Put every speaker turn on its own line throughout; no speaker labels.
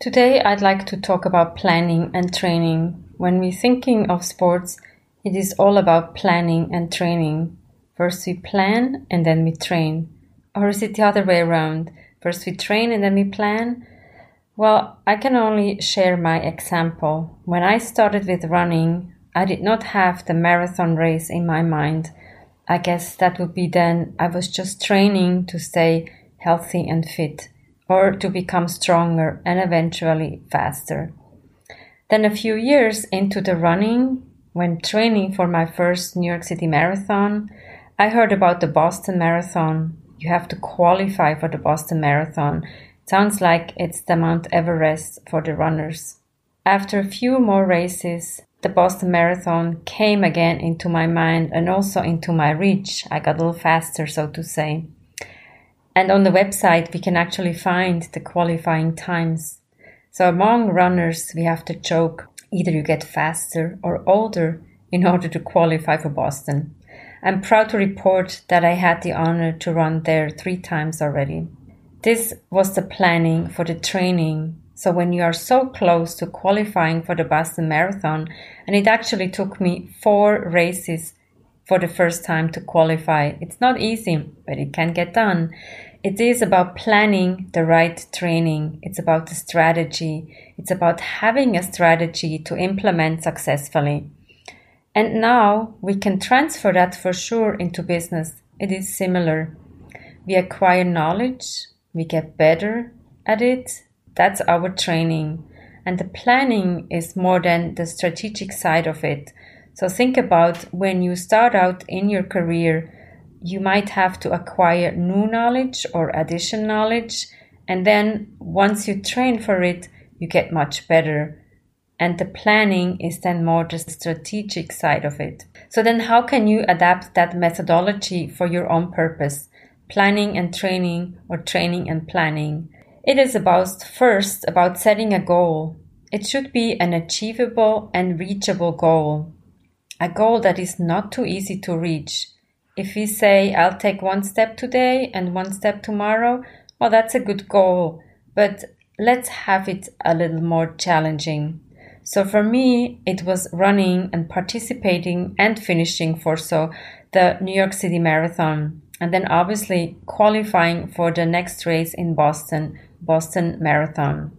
Today, I'd like to talk about planning and training. When we're thinking of sports, it is all about planning and training. First, we plan and then we train. Or is it the other way around? First, we train and then we plan? Well, I can only share my example. When I started with running, I did not have the marathon race in my mind. I guess that would be then I was just training to stay healthy and fit or to become stronger and eventually faster. Then, a few years into the running, when training for my first New York City Marathon, I heard about the Boston Marathon. You have to qualify for the Boston Marathon. sounds like it's the Mount Everest for the runners. After a few more races, the Boston Marathon came again into my mind and also into my reach. I got a little faster, so to say. And on the website, we can actually find the qualifying times. So among runners, we have to joke either you get faster or older in order to qualify for Boston. I'm proud to report that I had the honor to run there three times already. This was the planning for the training. So when you are so close to qualifying for the Boston Marathon, and it actually took me four races for the first time to qualify. It's not easy, but it can get done. It is about planning the right training. It's about the strategy. It's about having a strategy to implement successfully. And now we can transfer that for sure into business. It is similar. We acquire knowledge, we get better at it. That's our training. And the planning is more than the strategic side of it. So think about when you start out in your career, you might have to acquire new knowledge or addition knowledge. And then once you train for it, you get much better. And the planning is then more the strategic side of it. So then how can you adapt that methodology for your own purpose? Planning and training or training and planning. It is about first about setting a goal. It should be an achievable and reachable goal a goal that is not too easy to reach. If we say, I'll take one step today and one step tomorrow, well, that's a good goal, but let's have it a little more challenging. So for me, it was running and participating and finishing for so the New York City Marathon, and then obviously qualifying for the next race in Boston, Boston Marathon.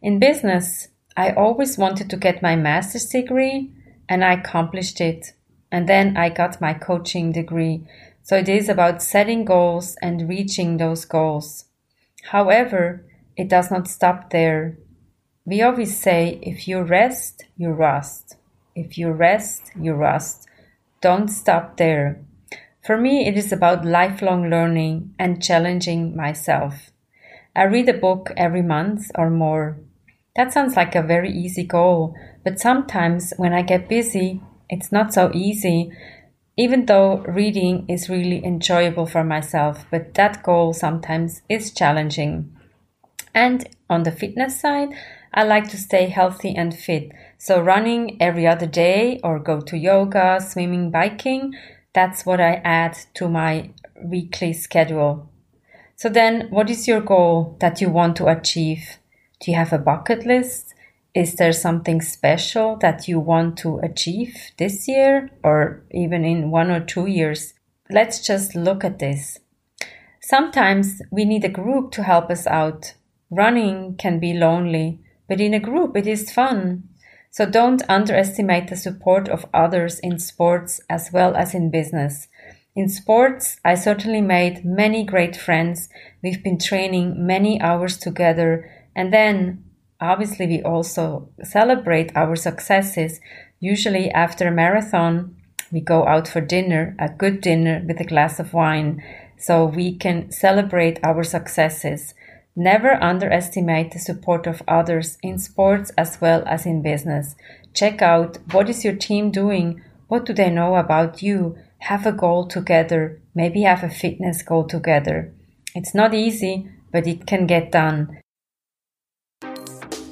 In business, I always wanted to get my master's degree and I accomplished it. And then I got my coaching degree. So it is about setting goals and reaching those goals. However, it does not stop there. We always say if you rest, you rust. If you rest, you rust. Don't stop there. For me, it is about lifelong learning and challenging myself. I read a book every month or more. That sounds like a very easy goal, but sometimes when I get busy, it's not so easy, even though reading is really enjoyable for myself, but that goal sometimes is challenging. And on the fitness side, I like to stay healthy and fit. So running every other day or go to yoga, swimming, biking, that's what I add to my weekly schedule. So then what is your goal that you want to achieve? Do you have a bucket list? Is there something special that you want to achieve this year or even in one or two years? Let's just look at this. Sometimes we need a group to help us out. Running can be lonely, but in a group it is fun. So don't underestimate the support of others in sports as well as in business. In sports, I certainly made many great friends. We've been training many hours together and then obviously we also celebrate our successes. Usually after a marathon, we go out for dinner, a good dinner with a glass of wine. So we can celebrate our successes. Never underestimate the support of others in sports as well as in business. Check out what is your team doing? What do they know about you? Have a goal together. Maybe have a fitness goal together. It's not easy, but it can get done.